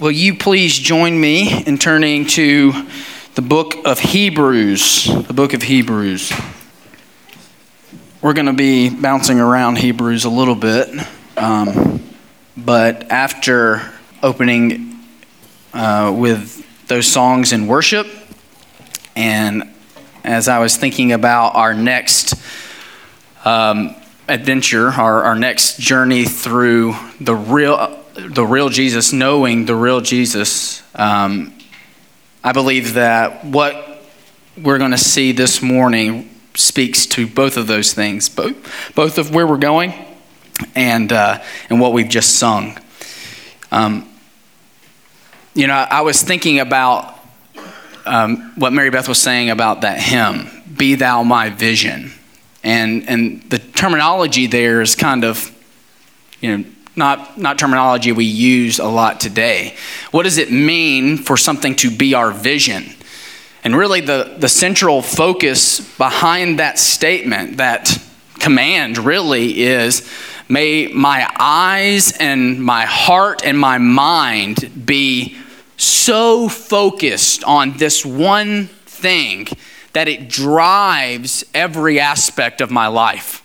will you please join me in turning to the book of Hebrews? The book of Hebrews. We're going to be bouncing around Hebrews a little bit, um, but after opening uh, with those songs in worship, and as I was thinking about our next um, adventure, our, our next journey through the real the real Jesus, knowing the real Jesus, um, I believe that what we're going to see this morning speaks to both of those things, both, both of where we're going and, uh, and what we've just sung. Um, you know, I was thinking about um, what Mary Beth was saying about that hymn, Be Thou My Vision. And, and the terminology there is kind of, you know, not, not terminology we use a lot today. What does it mean for something to be our vision? And really, the, the central focus behind that statement, that command, really is may my eyes and my heart and my mind be so focused on this one thing that it drives every aspect of my life.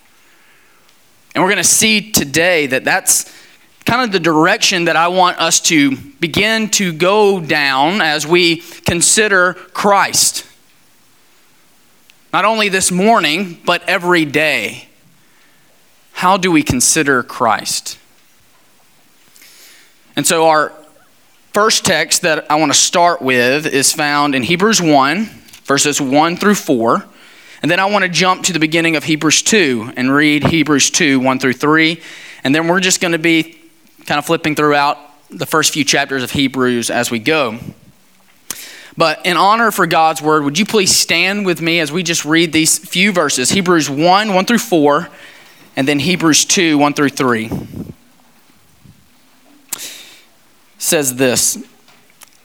And we're going to see today that that's kind of the direction that I want us to begin to go down as we consider Christ. Not only this morning, but every day. How do we consider Christ? And so, our first text that I want to start with is found in Hebrews 1, verses 1 through 4. And then I want to jump to the beginning of Hebrews 2 and read Hebrews 2, 1 through 3. And then we're just going to be kind of flipping throughout the first few chapters of Hebrews as we go. But in honor for God's word, would you please stand with me as we just read these few verses Hebrews 1, 1 through 4, and then Hebrews 2, 1 through 3. says this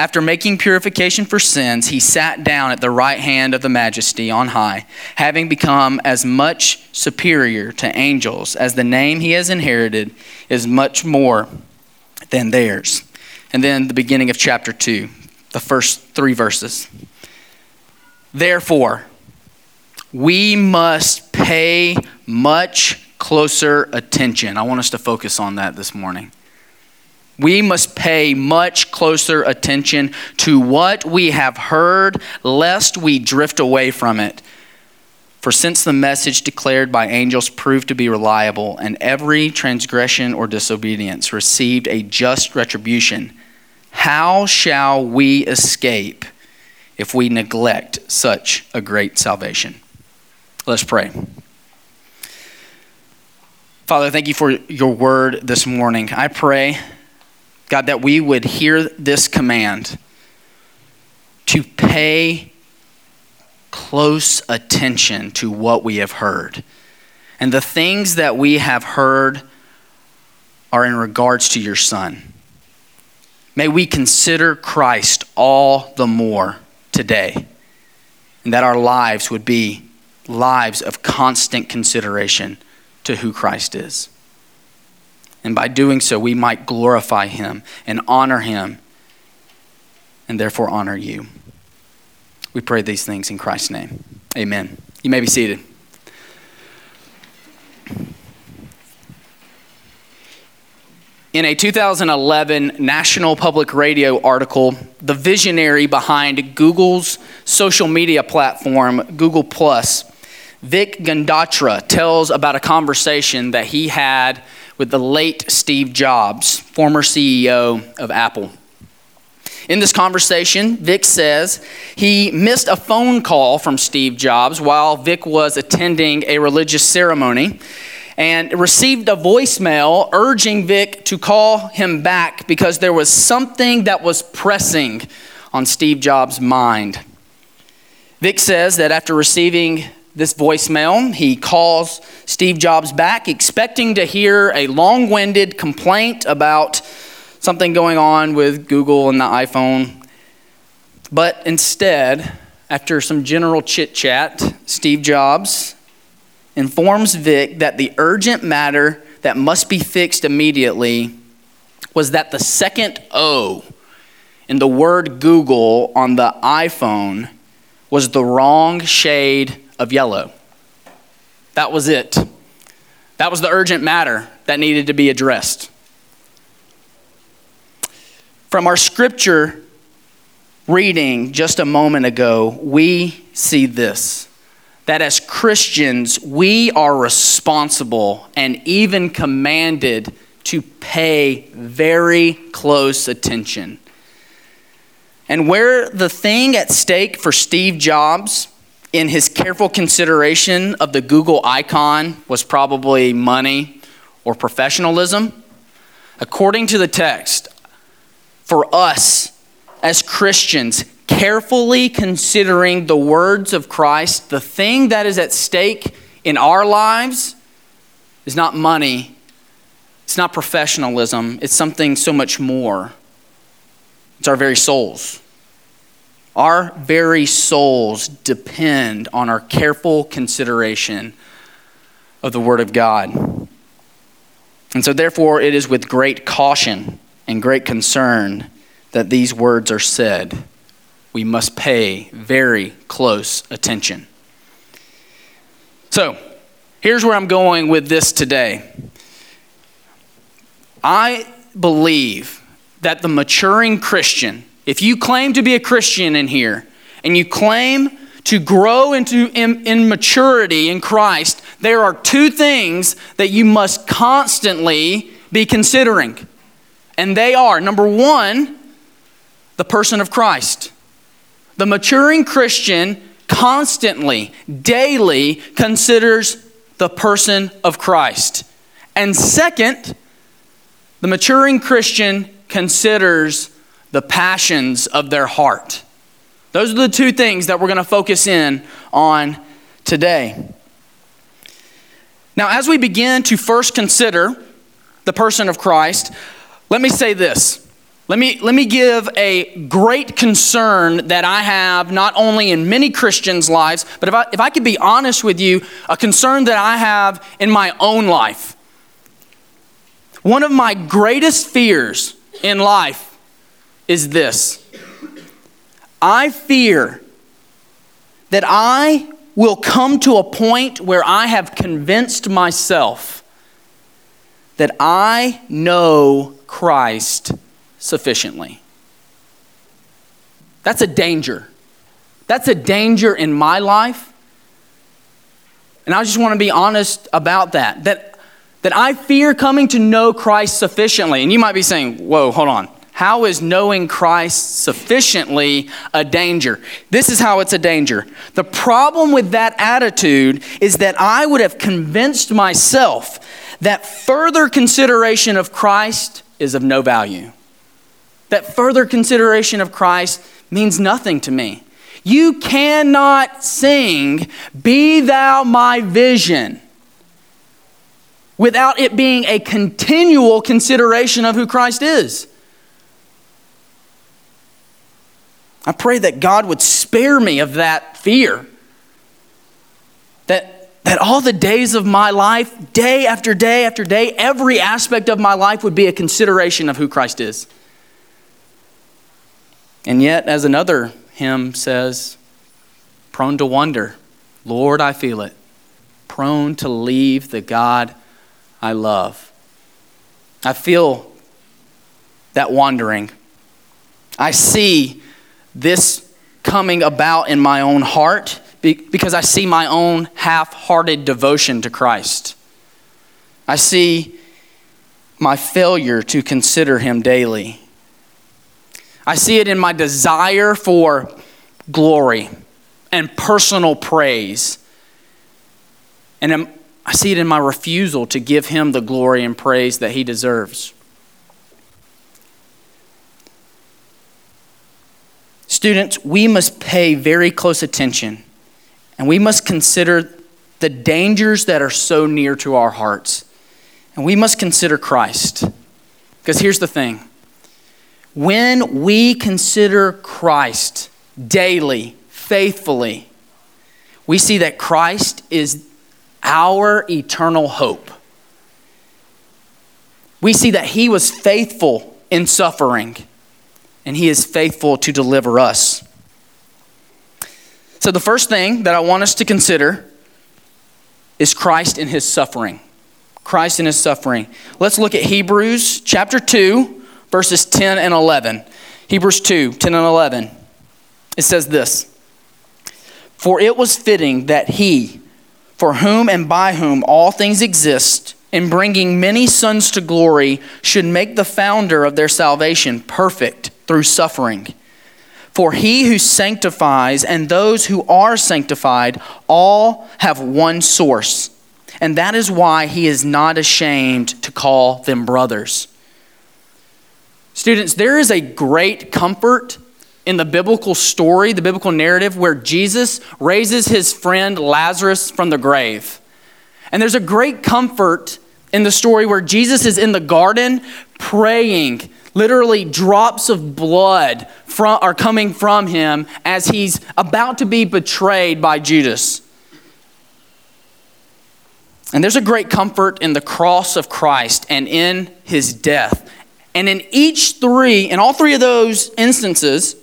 After making purification for sins, he sat down at the right hand of the majesty on high, having become as much superior to angels as the name he has inherited is much more than theirs. And then the beginning of chapter 2 the first three verses. Therefore, we must pay much closer attention. I want us to focus on that this morning. We must pay much closer attention to what we have heard, lest we drift away from it. For since the message declared by angels proved to be reliable, and every transgression or disobedience received a just retribution, how shall we escape if we neglect such a great salvation? Let's pray. Father, thank you for your word this morning. I pray, God, that we would hear this command to pay close attention to what we have heard. And the things that we have heard are in regards to your Son. May we consider Christ all the more today, and that our lives would be lives of constant consideration to who Christ is. And by doing so, we might glorify him and honor him, and therefore honor you. We pray these things in Christ's name. Amen. You may be seated. In a 2011 National Public Radio article, the visionary behind Google's social media platform, Google Plus, Vic Gundotra, tells about a conversation that he had with the late Steve Jobs, former CEO of Apple. In this conversation, Vic says he missed a phone call from Steve Jobs while Vic was attending a religious ceremony and received a voicemail urging Vic to call him back because there was something that was pressing on Steve Jobs' mind. Vic says that after receiving this voicemail, he calls Steve Jobs back, expecting to hear a long winded complaint about something going on with Google and the iPhone. But instead, after some general chit chat, Steve Jobs informs Vic that the urgent matter that must be fixed immediately was that the second O in the word Google on the iPhone was the wrong shade of yellow. That was it. That was the urgent matter that needed to be addressed. From our scripture reading just a moment ago, we see this that as Christians, we are responsible and even commanded to pay very close attention. And where the thing at stake for Steve Jobs in his careful consideration of the Google icon was probably money or professionalism, according to the text, for us as Christians, carefully considering the words of Christ, the thing that is at stake in our lives is not money, it's not professionalism, it's something so much more. It's our very souls. Our very souls depend on our careful consideration of the Word of God. And so, therefore, it is with great caution and great concern that these words are said. We must pay very close attention. So, here's where I'm going with this today. I believe that the maturing Christian if you claim to be a Christian in here and you claim to grow into in, in, maturity in Christ, there are two things that you must constantly be considering. And they are number one, the person of Christ. The maturing Christian constantly, daily considers the person of Christ. And second, the maturing Christian considers the passions of their heart. Those are the two things that we're going to focus in on today. Now, as we begin to first consider the person of Christ, let me say this. Let me, let me give a great concern that I have not only in many Christians' lives, but if I, if I could be honest with you, a concern that I have in my own life. One of my greatest fears in life is this I fear that I will come to a point where I have convinced myself that I know Christ sufficiently. That's a danger. That's a danger in my life. And I just want to be honest about that. That, that I fear coming to know Christ sufficiently. And you might be saying, whoa, hold on. How is knowing Christ sufficiently a danger? This is how it's a danger. The problem with that attitude is that I would have convinced myself that further consideration of Christ is of no value. That further consideration of Christ means nothing to me. You cannot sing, Be Thou My Vision, without it being a continual consideration of who Christ is. I pray that God would spare me of that fear. That, that all the days of my life, day after day after day, every aspect of my life would be a consideration of who Christ is. And yet, as another hymn says, prone to wonder, Lord, I feel it, prone to leave the God I love. I feel that wandering. I see this coming about in my own heart because I see my own half hearted devotion to Christ. I see my failure to consider Him daily. I see it in my desire for glory and personal praise. And I see it in my refusal to give Him the glory and praise that He deserves. Students, we must pay very close attention and we must consider the dangers that are so near to our hearts. And we must consider Christ. Because here's the thing when we consider Christ daily, faithfully, we see that Christ is our eternal hope. We see that He was faithful in suffering, and He is faithful to deliver us. So, the first thing that I want us to consider is Christ in His suffering. Christ in His suffering. Let's look at Hebrews chapter 2, verses 10 and 11. Hebrews 2, 10 and 11. It says this For it was fitting that He, for whom and by whom all things exist, in bringing many sons to glory, should make the founder of their salvation perfect through suffering. For he who sanctifies and those who are sanctified all have one source, and that is why he is not ashamed to call them brothers. Students, there is a great comfort in the biblical story, the biblical narrative, where Jesus raises his friend Lazarus from the grave. And there's a great comfort in the story where Jesus is in the garden praying. Literally, drops of blood from, are coming from him as he's about to be betrayed by Judas. And there's a great comfort in the cross of Christ and in his death. And in each three, in all three of those instances,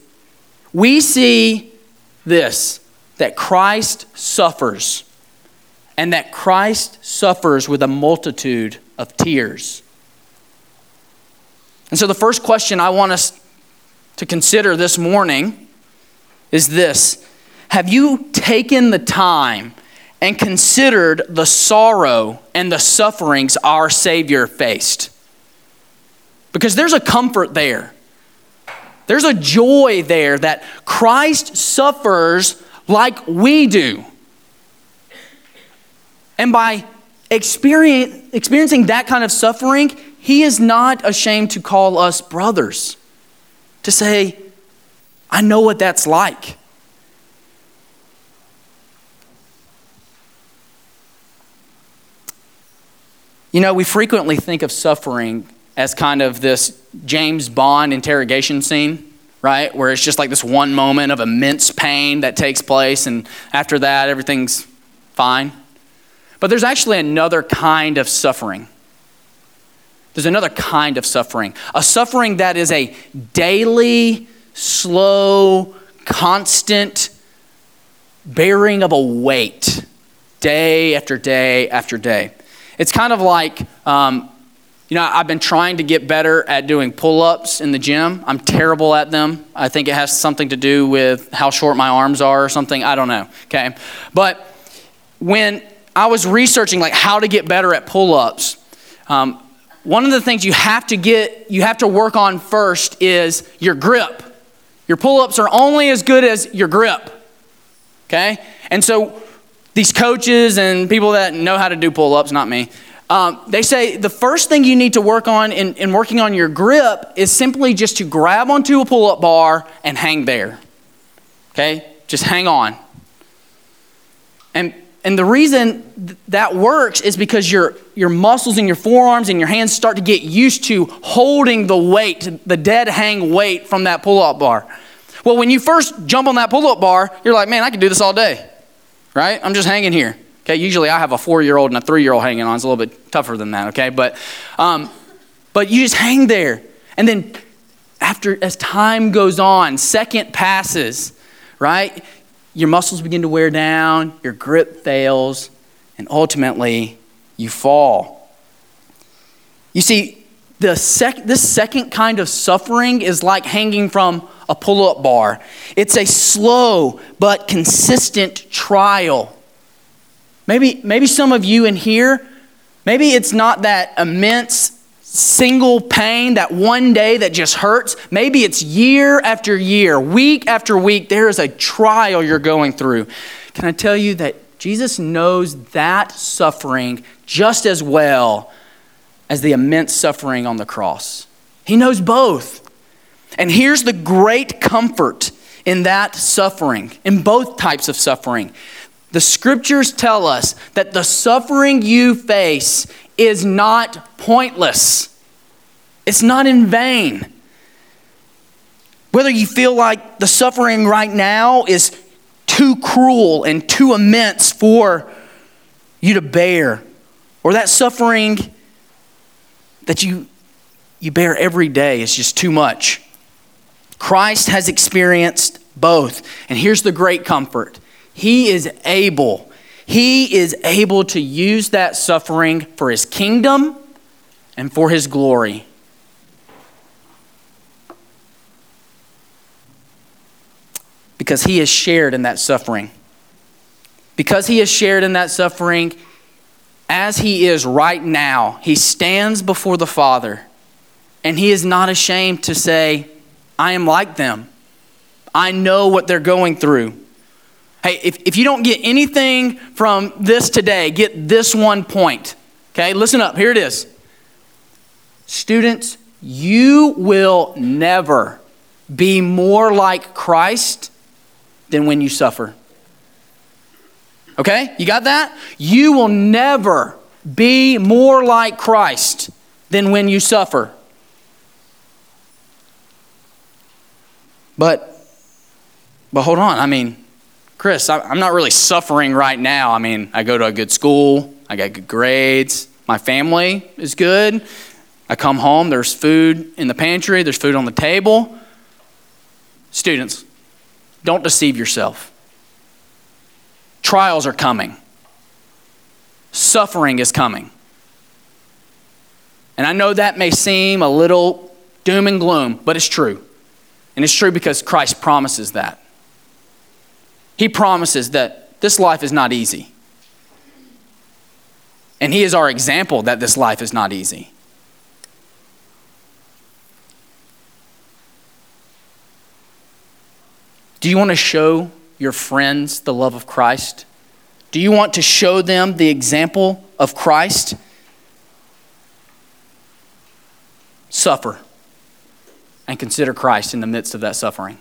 we see this that Christ suffers and that Christ suffers with a multitude of tears. And so, the first question I want us to consider this morning is this Have you taken the time and considered the sorrow and the sufferings our Savior faced? Because there's a comfort there. There's a joy there that Christ suffers like we do. And by experiencing that kind of suffering, he is not ashamed to call us brothers, to say, I know what that's like. You know, we frequently think of suffering as kind of this James Bond interrogation scene, right? Where it's just like this one moment of immense pain that takes place, and after that, everything's fine. But there's actually another kind of suffering. There's another kind of suffering. A suffering that is a daily, slow, constant bearing of a weight, day after day after day. It's kind of like, um, you know, I've been trying to get better at doing pull ups in the gym. I'm terrible at them. I think it has something to do with how short my arms are or something. I don't know. Okay. But when I was researching like how to get better at pull-ups. Um, one of the things you have to get, you have to work on first is your grip. Your pull-ups are only as good as your grip. Okay, and so these coaches and people that know how to do pull-ups, not me, um, they say the first thing you need to work on in, in working on your grip is simply just to grab onto a pull-up bar and hang there. Okay, just hang on. And and the reason th- that works is because your, your muscles in your forearms and your hands start to get used to holding the weight, the dead hang weight from that pull up bar. Well, when you first jump on that pull up bar, you're like, man, I can do this all day, right? I'm just hanging here. Okay, usually I have a four year old and a three year old hanging on. It's a little bit tougher than that, okay? But, um, but you just hang there. And then after, as time goes on, second passes, right? Your muscles begin to wear down, your grip fails, and ultimately you fall. You see, the sec- this second kind of suffering is like hanging from a pull up bar. It's a slow but consistent trial. Maybe, maybe some of you in here, maybe it's not that immense single pain, that one day that just hurts. Maybe it's year after year, week after week, there is a trial you're going through. Can I tell you that Jesus knows that suffering just as well as the immense suffering on the cross? He knows both. And here's the great comfort in that suffering, in both types of suffering. The scriptures tell us that the suffering you face is not pointless, it's not in vain. Whether you feel like the suffering right now is too cruel and too immense for you to bear, or that suffering that you, you bear every day is just too much. Christ has experienced both. And here's the great comfort He is able, He is able to use that suffering for His kingdom and for His glory. Because He has shared in that suffering. Because He has shared in that suffering, as He is right now, He stands before the Father and He is not ashamed to say, I am like them. I know what they're going through. Hey, if, if you don't get anything from this today, get this one point. Okay, listen up. Here it is. Students, you will never be more like Christ than when you suffer. Okay, you got that? You will never be more like Christ than when you suffer. But, but hold on. I mean, Cris, I'm not really suffering right now. I mean, I go to a good school, I got good grades, my family is good. I come home, there's food in the pantry, there's food on the table. Students, don't deceive yourself. Trials are coming, suffering is coming. And I know that may seem a little doom and gloom, but it's true. And it's true because Christ promises that. He promises that this life is not easy. And He is our example that this life is not easy. Do you want to show your friends the love of Christ? Do you want to show them the example of Christ? Suffer and consider Christ in the midst of that suffering.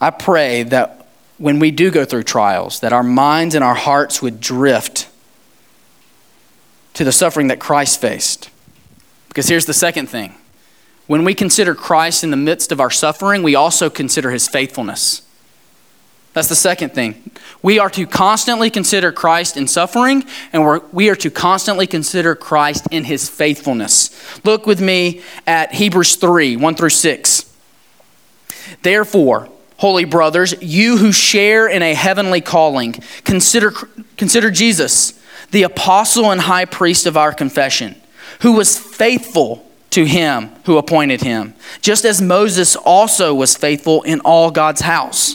I pray that when we do go through trials, that our minds and our hearts would drift to the suffering that Christ faced. Because here's the second thing when we consider Christ in the midst of our suffering, we also consider his faithfulness. That's the second thing. We are to constantly consider Christ in suffering, and we're, we are to constantly consider Christ in his faithfulness. Look with me at Hebrews 3 1 through 6. Therefore, holy brothers, you who share in a heavenly calling, consider, consider Jesus, the apostle and high priest of our confession, who was faithful to him who appointed him, just as Moses also was faithful in all God's house.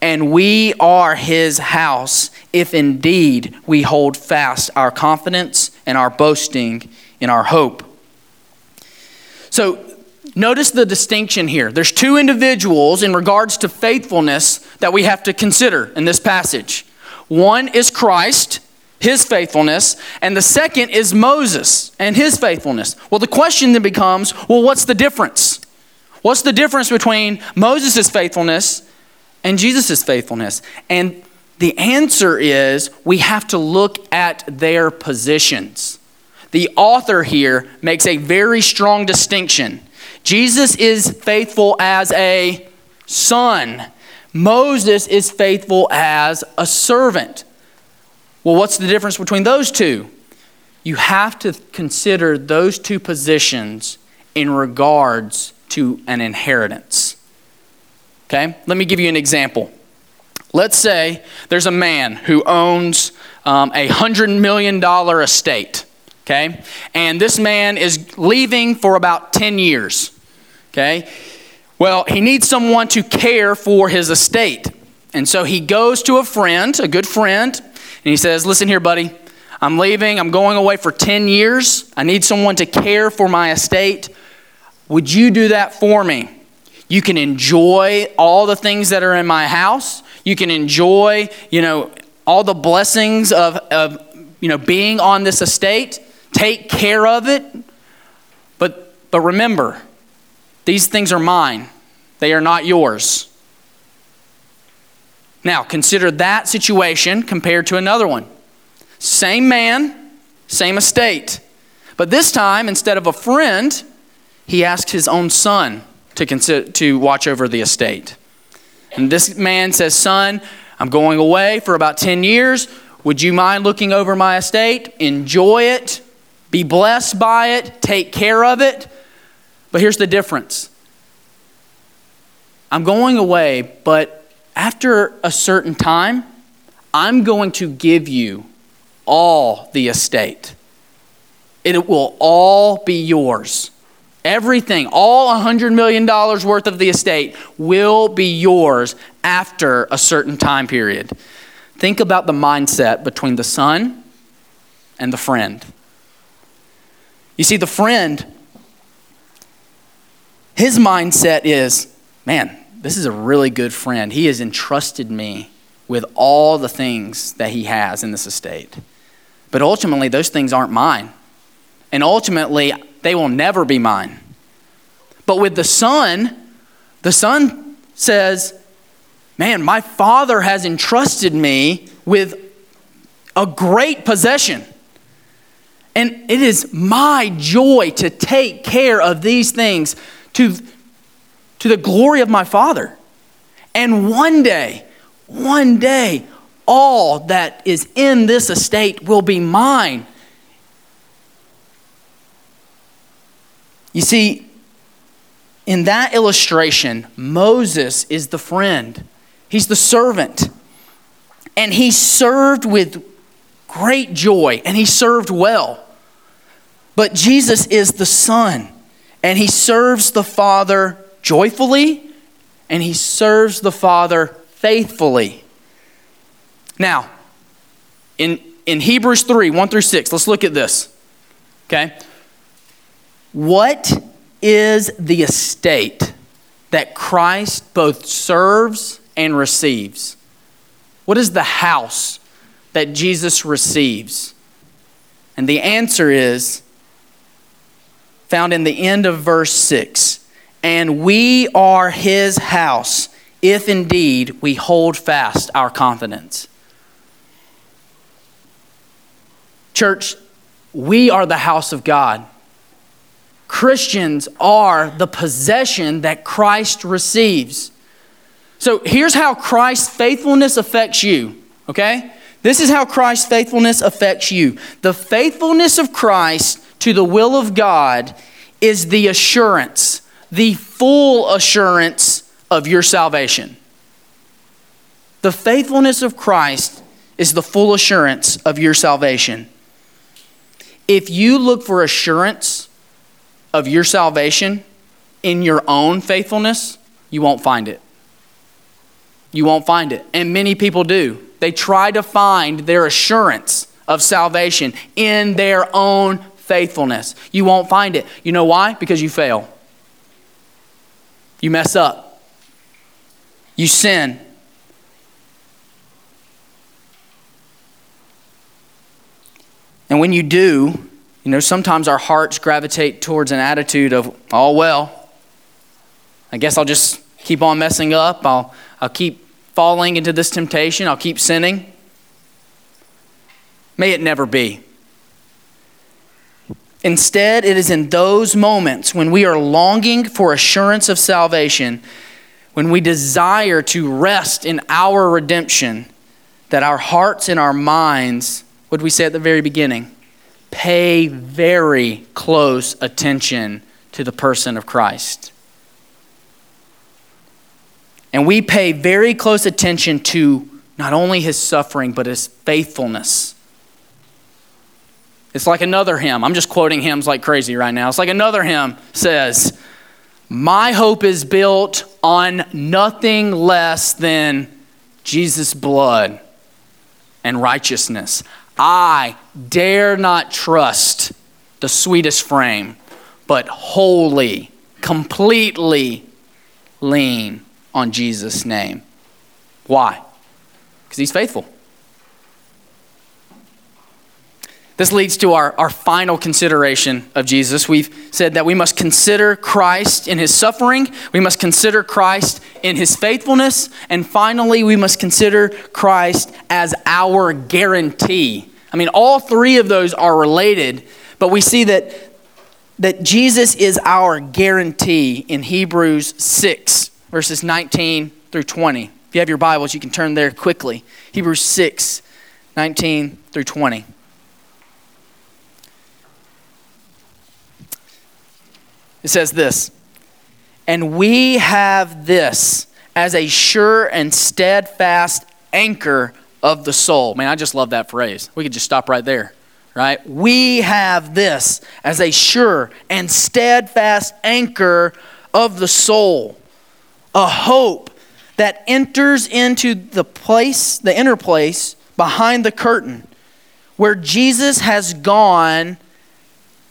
and we are his house if indeed we hold fast our confidence and our boasting in our hope. So, notice the distinction here. There's two individuals in regards to faithfulness that we have to consider in this passage. One is Christ, his faithfulness, and the second is Moses and his faithfulness. Well, the question then becomes well, what's the difference? What's the difference between Moses' faithfulness and Jesus' faithfulness? And the answer is we have to look at their positions. The author here makes a very strong distinction. Jesus is faithful as a son, Moses is faithful as a servant. Well, what's the difference between those two? You have to consider those two positions in regards to an inheritance. Okay? Let me give you an example. Let's say there's a man who owns um, a $100 million estate. Okay? And this man is leaving for about 10 years. Okay? Well, he needs someone to care for his estate. And so he goes to a friend, a good friend, and he says, Listen here, buddy, I'm leaving. I'm going away for 10 years. I need someone to care for my estate. Would you do that for me? You can enjoy all the things that are in my house. You can enjoy, you know, all the blessings of, of you know, being on this estate. Take care of it. But, but remember, these things are mine. They are not yours. Now, consider that situation compared to another one. Same man, same estate. But this time, instead of a friend, he asked his own son to, consider, to watch over the estate. And this man says, Son, I'm going away for about 10 years. Would you mind looking over my estate? Enjoy it, be blessed by it, take care of it. But here's the difference I'm going away, but after a certain time, I'm going to give you all the estate. It will all be yours. Everything, all $100 million worth of the estate will be yours after a certain time period. Think about the mindset between the son and the friend. You see, the friend, his mindset is man, this is a really good friend. He has entrusted me with all the things that he has in this estate. But ultimately, those things aren't mine. And ultimately, they will never be mine. But with the son, the son says, Man, my father has entrusted me with a great possession. And it is my joy to take care of these things to, to the glory of my father. And one day, one day, all that is in this estate will be mine. You see, in that illustration, Moses is the friend, he's the servant. And he served with great joy and he served well. But Jesus is the Son, and he serves the Father joyfully and he serves the Father faithfully. Now, in, in Hebrews 3 1 through 6, let's look at this. Okay? What is the estate that Christ both serves and receives? What is the house that Jesus receives? And the answer is found in the end of verse 6 And we are his house, if indeed we hold fast our confidence. Church, we are the house of God. Christians are the possession that Christ receives. So here's how Christ's faithfulness affects you, okay? This is how Christ's faithfulness affects you. The faithfulness of Christ to the will of God is the assurance, the full assurance of your salvation. The faithfulness of Christ is the full assurance of your salvation. If you look for assurance of your salvation in your own faithfulness, you won't find it. You won't find it. And many people do. They try to find their assurance of salvation in their own faithfulness. You won't find it. You know why? Because you fail. You mess up. You sin. And when you do, you know, sometimes our hearts gravitate towards an attitude of, oh, well, I guess I'll just keep on messing up. I'll, I'll keep falling into this temptation. I'll keep sinning. May it never be. Instead, it is in those moments when we are longing for assurance of salvation, when we desire to rest in our redemption, that our hearts and our minds what did we say at the very beginning? Pay very close attention to the person of Christ. And we pay very close attention to not only his suffering, but his faithfulness. It's like another hymn. I'm just quoting hymns like crazy right now. It's like another hymn says, My hope is built on nothing less than Jesus' blood and righteousness. I dare not trust the sweetest frame, but wholly, completely lean on Jesus' name. Why? Because he's faithful. This leads to our, our final consideration of Jesus. We've said that we must consider Christ in his suffering, we must consider Christ in his faithfulness, and finally, we must consider Christ as our guarantee. I mean, all three of those are related, but we see that, that Jesus is our guarantee in Hebrews 6, verses 19 through 20. If you have your Bibles, you can turn there quickly. Hebrews 6, 19 through 20. It says this And we have this as a sure and steadfast anchor of the soul. Man, I just love that phrase. We could just stop right there, right? We have this as a sure and steadfast anchor of the soul, a hope that enters into the place, the inner place behind the curtain, where Jesus has gone.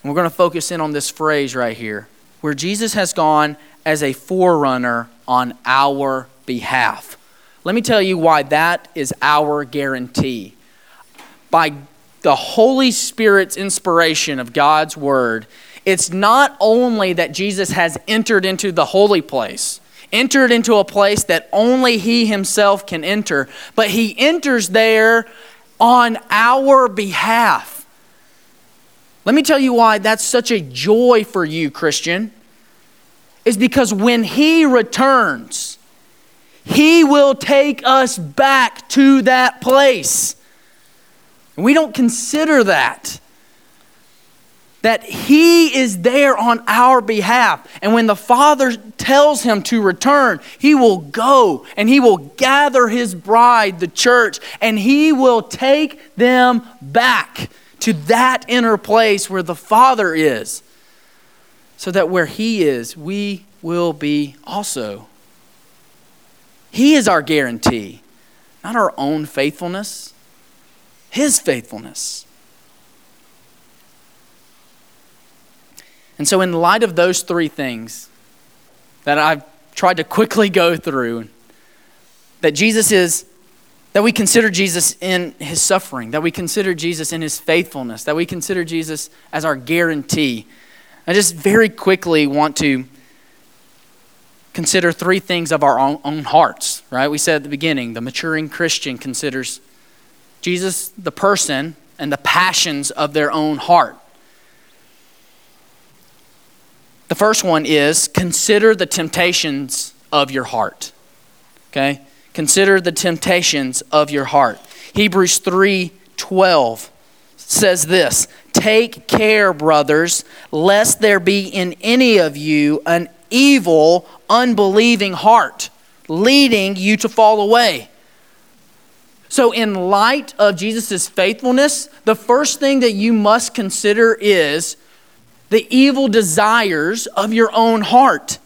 we're going to focus in on this phrase right here where Jesus has gone as a forerunner on our behalf. Let me tell you why that is our guarantee. By the Holy Spirit's inspiration of God's Word, it's not only that Jesus has entered into the holy place, entered into a place that only He Himself can enter, but He enters there on our behalf. Let me tell you why that's such a joy for you, Christian. Is because when He returns, He will take us back to that place. And we don't consider that. That He is there on our behalf. And when the Father tells Him to return, He will go and He will gather His bride, the church, and He will take them back to that inner place where the Father is, so that where He is, we will be also. He is our guarantee, not our own faithfulness, His faithfulness. And so, in light of those three things that I've tried to quickly go through, that Jesus is that we consider Jesus in his suffering, that we consider Jesus in his faithfulness, that we consider Jesus as our guarantee. I just very quickly want to consider three things of our own, own hearts, right? We said at the beginning the maturing Christian considers Jesus, the person, and the passions of their own heart. The first one is consider the temptations of your heart. Okay? Consider the temptations of your heart. Hebrews 3:12 says this, "Take care, brothers, lest there be in any of you an evil, unbelieving heart, leading you to fall away." So, in light of Jesus' faithfulness, the first thing that you must consider is the evil desires of your own heart.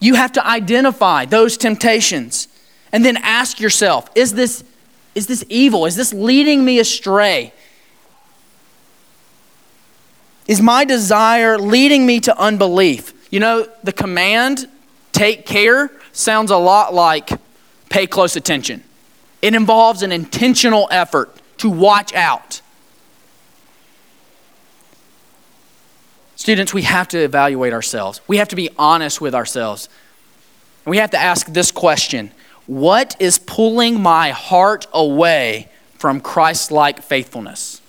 You have to identify those temptations and then ask yourself is this, is this evil? Is this leading me astray? Is my desire leading me to unbelief? You know, the command, take care, sounds a lot like pay close attention. It involves an intentional effort to watch out. Students, we have to evaluate ourselves. We have to be honest with ourselves. And we have to ask this question What is pulling my heart away from Christ like faithfulness?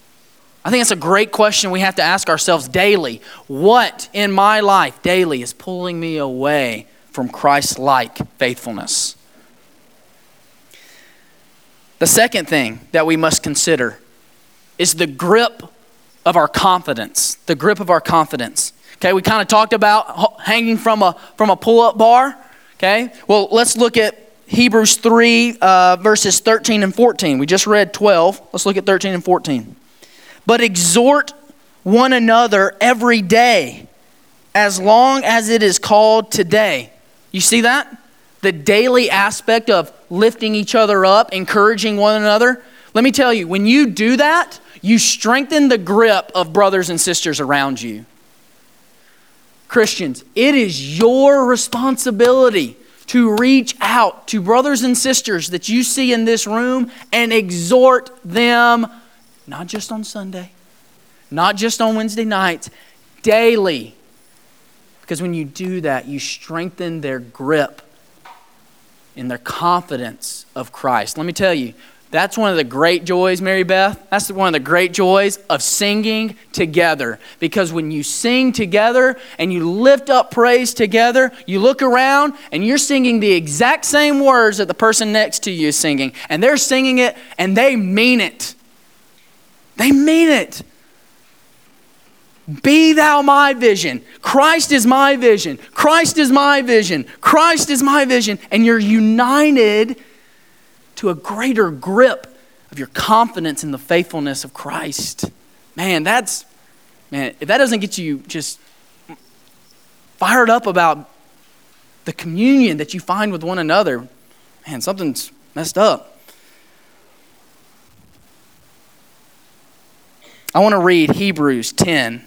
I think that's a great question we have to ask ourselves daily. What in my life daily is pulling me away from Christ like faithfulness? The second thing that we must consider is the grip of our confidence, the grip of our confidence. Okay, we kind of talked about hanging from a, from a pull up bar. Okay, well, let's look at Hebrews 3, uh, verses 13 and 14. We just read 12. Let's look at 13 and 14. But exhort one another every day, as long as it is called today. You see that? The daily aspect of lifting each other up, encouraging one another. Let me tell you, when you do that, you strengthen the grip of brothers and sisters around you. Christians, it is your responsibility to reach out to brothers and sisters that you see in this room and exhort them, not just on Sunday, not just on Wednesday nights, daily. Because when you do that, you strengthen their grip in their confidence of Christ. Let me tell you, that's one of the great joys, Mary Beth. That's one of the great joys of singing together. Because when you sing together and you lift up praise together, you look around and you're singing the exact same words that the person next to you is singing. And they're singing it and they mean it. They mean it. Be thou my vision. Christ is my vision. Christ is my vision. Christ is my vision. And you're united to a greater grip of your confidence in the faithfulness of Christ. Man, that's, man, if that doesn't get you just fired up about the communion that you find with one another, man, something's messed up. I want to read Hebrews 10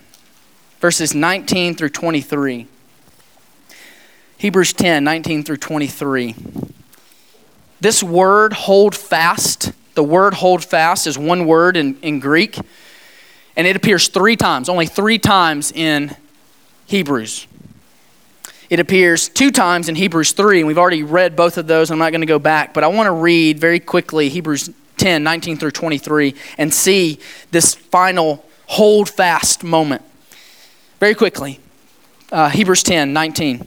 verses 19 through 23. Hebrews 10, 19 through 23. This word, hold fast, the word hold fast is one word in, in Greek, and it appears three times, only three times in Hebrews. It appears two times in Hebrews 3, and we've already read both of those. I'm not going to go back, but I want to read very quickly Hebrews 10, 19 through 23, and see this final hold fast moment. Very quickly, uh, Hebrews 10 19.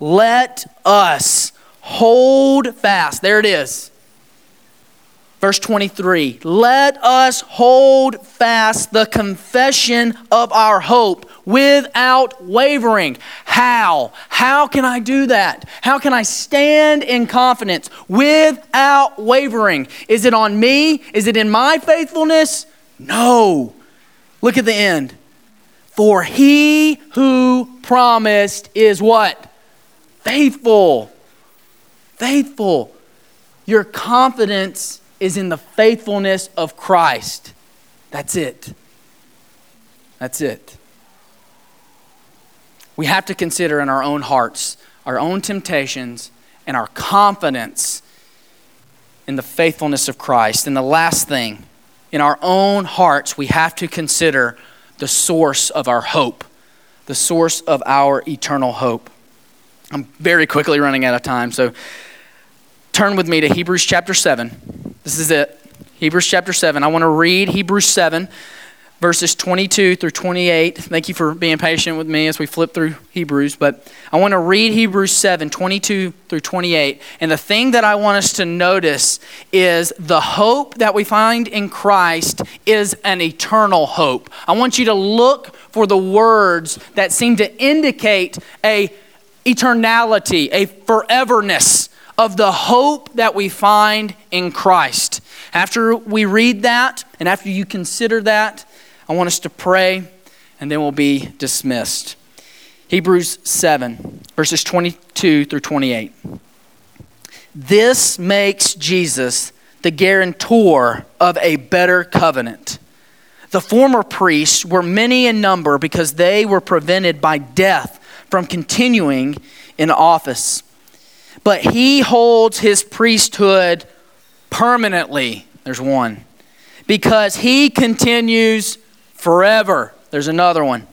Let us hold fast. There it is. Verse 23 Let us hold fast the confession of our hope without wavering. How? How can I do that? How can I stand in confidence without wavering? Is it on me? Is it in my faithfulness? No. Look at the end. For he who promised is what? Faithful. Faithful. Your confidence is in the faithfulness of Christ. That's it. That's it. We have to consider in our own hearts our own temptations and our confidence in the faithfulness of Christ. And the last thing, in our own hearts, we have to consider the source of our hope, the source of our eternal hope. I'm very quickly running out of time, so turn with me to Hebrews chapter 7. This is it. Hebrews chapter 7. I want to read Hebrews 7 verses 22 through 28. Thank you for being patient with me as we flip through Hebrews, but I want to read Hebrews 7 22 through 28. And the thing that I want us to notice is the hope that we find in Christ is an eternal hope. I want you to look for the words that seem to indicate a eternality, a foreverness of the hope that we find in Christ. After we read that, and after you consider that, I want us to pray and then we'll be dismissed. Hebrews 7, verses 22 through 28. This makes Jesus the guarantor of a better covenant. The former priests were many in number because they were prevented by death from continuing in office. But he holds his priesthood permanently. There's one. Because he continues forever. There's another one.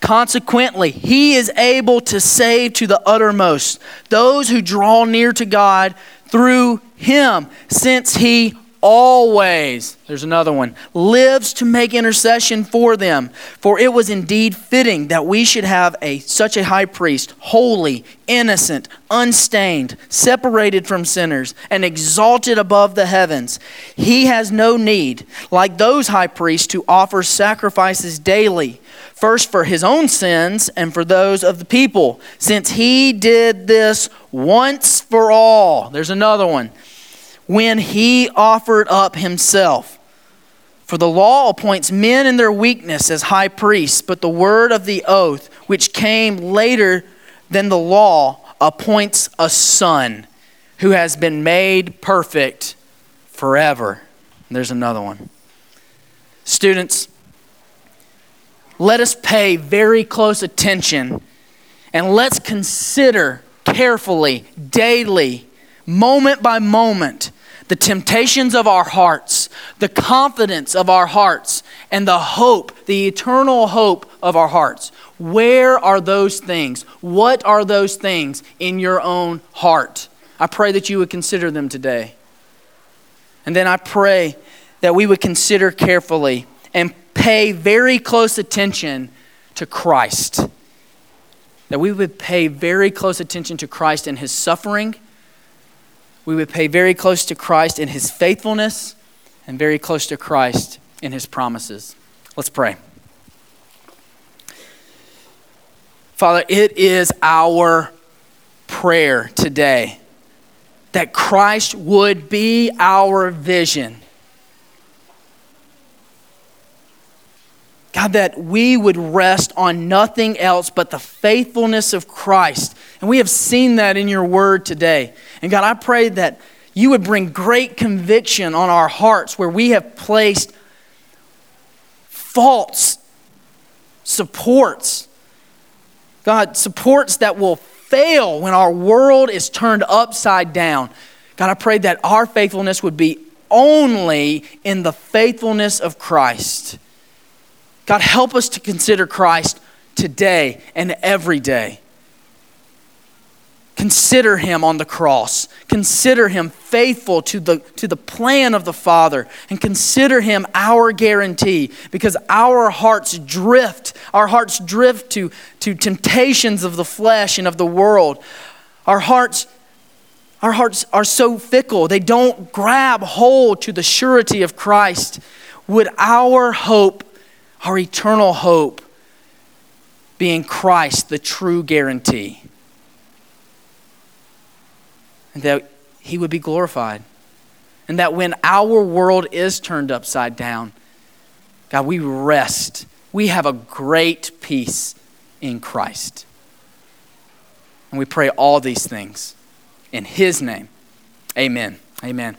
Consequently, he is able to save to the uttermost those who draw near to God through him, since he always, there's another one, lives to make intercession for them. For it was indeed fitting that we should have a, such a high priest, holy, innocent, unstained, separated from sinners, and exalted above the heavens. He has no need, like those high priests, to offer sacrifices daily, first for his own sins and for those of the people, since he did this once for all. There's another one when he offered up himself. For the law appoints men in their weakness as high priests, but the word of the oath, which came later than the law, appoints a son who has been made perfect forever. And there's another one. Students, let us pay very close attention and let's consider carefully, daily, moment by moment, the temptations of our hearts, the confidence of our hearts, and the hope, the eternal hope of our hearts. Where are those things? What are those things in your own heart? I pray that you would consider them today. And then I pray that we would consider carefully and pay very close attention to Christ. That we would pay very close attention to Christ and his suffering we would pay very close to Christ in his faithfulness and very close to Christ in his promises. Let's pray. Father, it is our prayer today that Christ would be our vision. God, that we would rest on nothing else but the faithfulness of Christ. And we have seen that in your word today. And God, I pray that you would bring great conviction on our hearts where we have placed false supports. God, supports that will fail when our world is turned upside down. God, I pray that our faithfulness would be only in the faithfulness of Christ. God, help us to consider Christ today and every day. Consider him on the cross. Consider him faithful to the, to the plan of the Father. And consider him our guarantee because our hearts drift. Our hearts drift to, to temptations of the flesh and of the world. Our hearts, our hearts are so fickle, they don't grab hold to the surety of Christ. Would our hope our eternal hope be in Christ, the true guarantee. And that he would be glorified. And that when our world is turned upside down, God, we rest. We have a great peace in Christ. And we pray all these things in his name. Amen. Amen.